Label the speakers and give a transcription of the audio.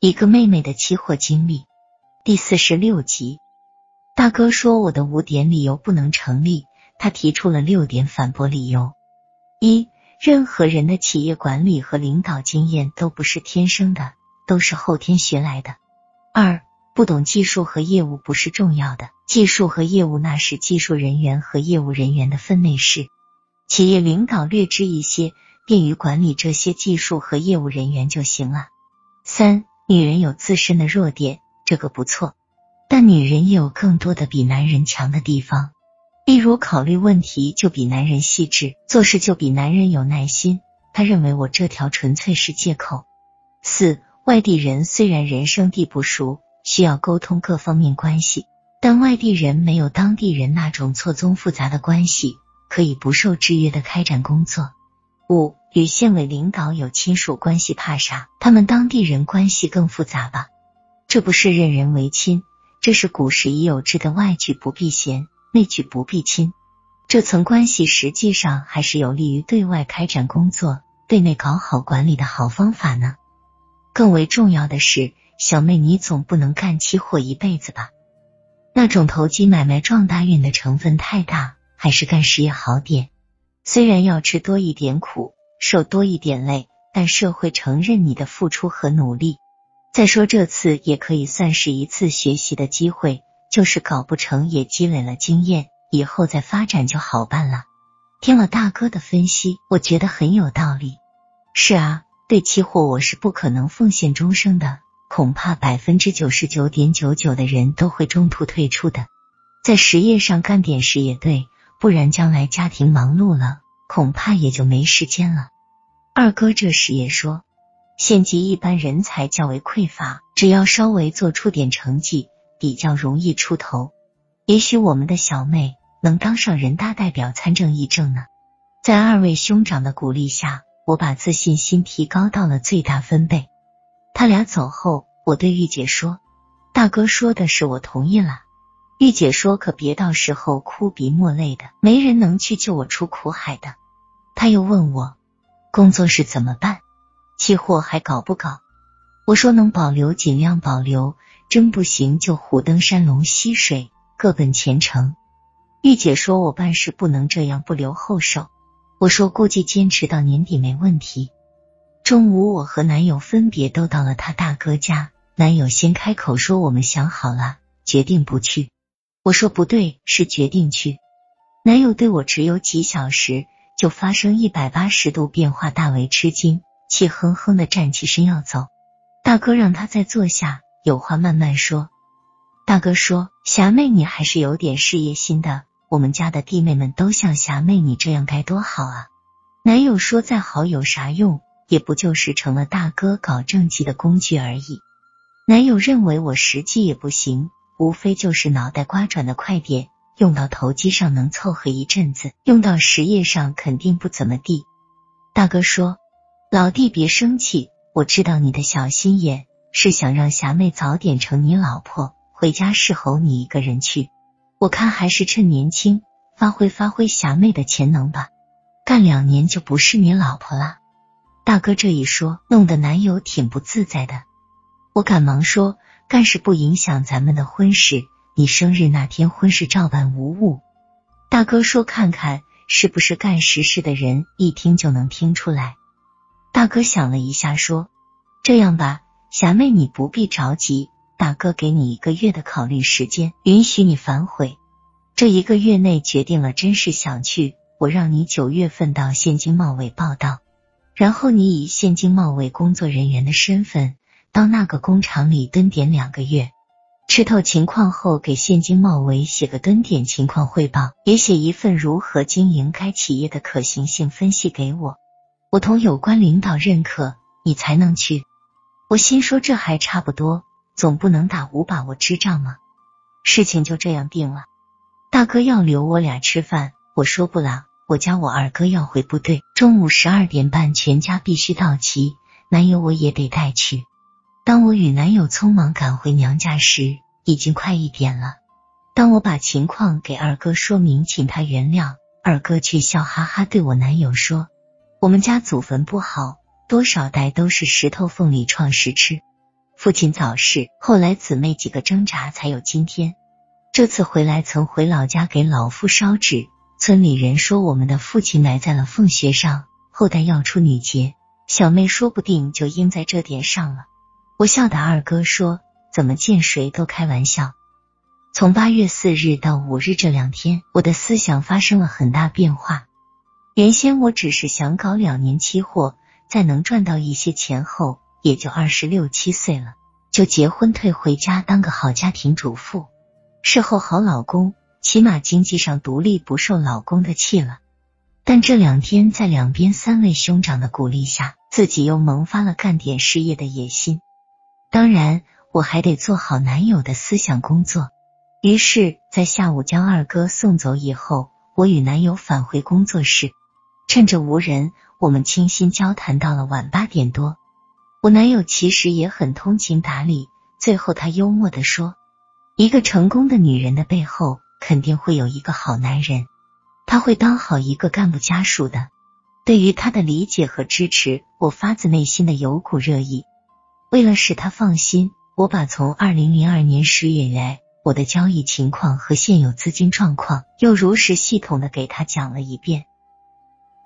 Speaker 1: 一个妹妹的期货经历第四十六集。大哥说我的五点理由不能成立，他提出了六点反驳理由：一、任何人的企业管理和领导经验都不是天生的，都是后天学来的；二、不懂技术和业务不是重要的，技术和业务那是技术人员和业务人员的分内事，企业领导略知一些，便于管理这些技术和业务人员就行了。三。女人有自身的弱点，这个不错，但女人也有更多的比男人强的地方，例如考虑问题就比男人细致，做事就比男人有耐心。他认为我这条纯粹是借口。四，外地人虽然人生地不熟，需要沟通各方面关系，但外地人没有当地人那种错综复杂的关系，可以不受制约的开展工作。五。与县委领导有亲属关系怕啥？他们当地人关系更复杂吧？这不是任人唯亲，这是古时已有之的外举不避贤，内举不避亲。这层关系实际上还是有利于对外开展工作、对内搞好管理的好方法呢。更为重要的是，小妹，你总不能干期货一辈子吧？那种投机买卖撞大运的成分太大，还是干实业好点。虽然要吃多一点苦。受多一点累，但社会承认你的付出和努力。再说这次也可以算是一次学习的机会，就是搞不成也积累了经验，以后再发展就好办了。听了大哥的分析，我觉得很有道理。是啊，对期货我是不可能奉献终生的，恐怕百分之九十九点九九的人都会中途退出的。在实业上干点事也对，不然将来家庭忙碌了。恐怕也就没时间了。二哥这时也说，县级一般人才较为匮乏，只要稍微做出点成绩，比较容易出头。也许我们的小妹能当上人大代表参政议政呢。在二位兄长的鼓励下，我把自信心提高到了最大分贝。他俩走后，我对玉姐说：“大哥说的是，我同意了。”玉姐说：“可别到时候哭鼻抹泪的，没人能去救我出苦海的。”她又问我工作室怎么办，期货还搞不搞？我说能保留尽量保留，真不行就虎登山龙吸水，各奔前程。玉姐说我办事不能这样不留后手。我说估计坚持到年底没问题。中午我和男友分别都到了他大哥家，男友先开口说我们想好了，决定不去。我说不对，是决定去。男友对我只有几小时就发生一百八十度变化，大为吃惊，气哼哼的站起身要走。大哥让他再坐下，有话慢慢说。大哥说：“霞妹，你还是有点事业心的，我们家的弟妹们都像霞妹你这样，该多好啊！”男友说：“再好有啥用？也不就是成了大哥搞政绩的工具而已。”男友认为我实际也不行。无非就是脑袋瓜转的快点，用到投机上能凑合一阵子，用到实业上肯定不怎么地。大哥说：“老弟别生气，我知道你的小心眼是想让霞妹早点成你老婆，回家侍候你一个人去。我看还是趁年轻发挥发挥霞妹的潜能吧，干两年就不是你老婆了。”大哥这一说，弄得男友挺不自在的。我赶忙说。干事不影响咱们的婚事，你生日那天婚事照办无误。大哥说：“看看是不是干实事的人，一听就能听出来。”大哥想了一下，说：“这样吧，霞妹你不必着急，大哥给你一个月的考虑时间，允许你反悔。这一个月内决定了，真是想去，我让你九月份到县经贸委报道，然后你以县经贸委工作人员的身份。”到那个工厂里蹲点两个月，吃透情况后，给现金贸委写个蹲点情况汇报，也写一份如何经营该企业的可行性分析给我。我同有关领导认可，你才能去。我心说这还差不多，总不能打无把握之仗吗？事情就这样定了。大哥要留我俩吃饭，我说不了，我家我二哥要回部队，中午十二点半全家必须到齐，男友我也得带去。当我与男友匆忙赶回娘家时，已经快一点了。当我把情况给二哥说明，请他原谅，二哥却笑哈哈对我男友说：“我们家祖坟不好，多少代都是石头缝里撞石吃，父亲早逝，后来姊妹几个挣扎才有今天。这次回来曾回老家给老父烧纸，村里人说我们的父亲埋在了凤穴上，后代要出女杰，小妹说不定就应在这点上了。我笑打二哥说，怎么见谁都开玩笑。从八月四日到五日这两天，我的思想发生了很大变化。原先我只是想搞两年期货，在能赚到一些钱后，也就二十六七岁了，就结婚退回家当个好家庭主妇，事后好老公，起码经济上独立，不受老公的气了。但这两天在两边三位兄长的鼓励下，自己又萌发了干点事业的野心。当然，我还得做好男友的思想工作。于是，在下午将二哥送走以后，我与男友返回工作室。趁着无人，我们倾心交谈到了晚八点多。我男友其实也很通情达理，最后他幽默的说：“一个成功的女人的背后，肯定会有一个好男人，他会当好一个干部家属的。”对于他的理解和支持，我发自内心的有股热意。为了使他放心，我把从二零零二年十月以来我的交易情况和现有资金状况，又如实系统的给他讲了一遍。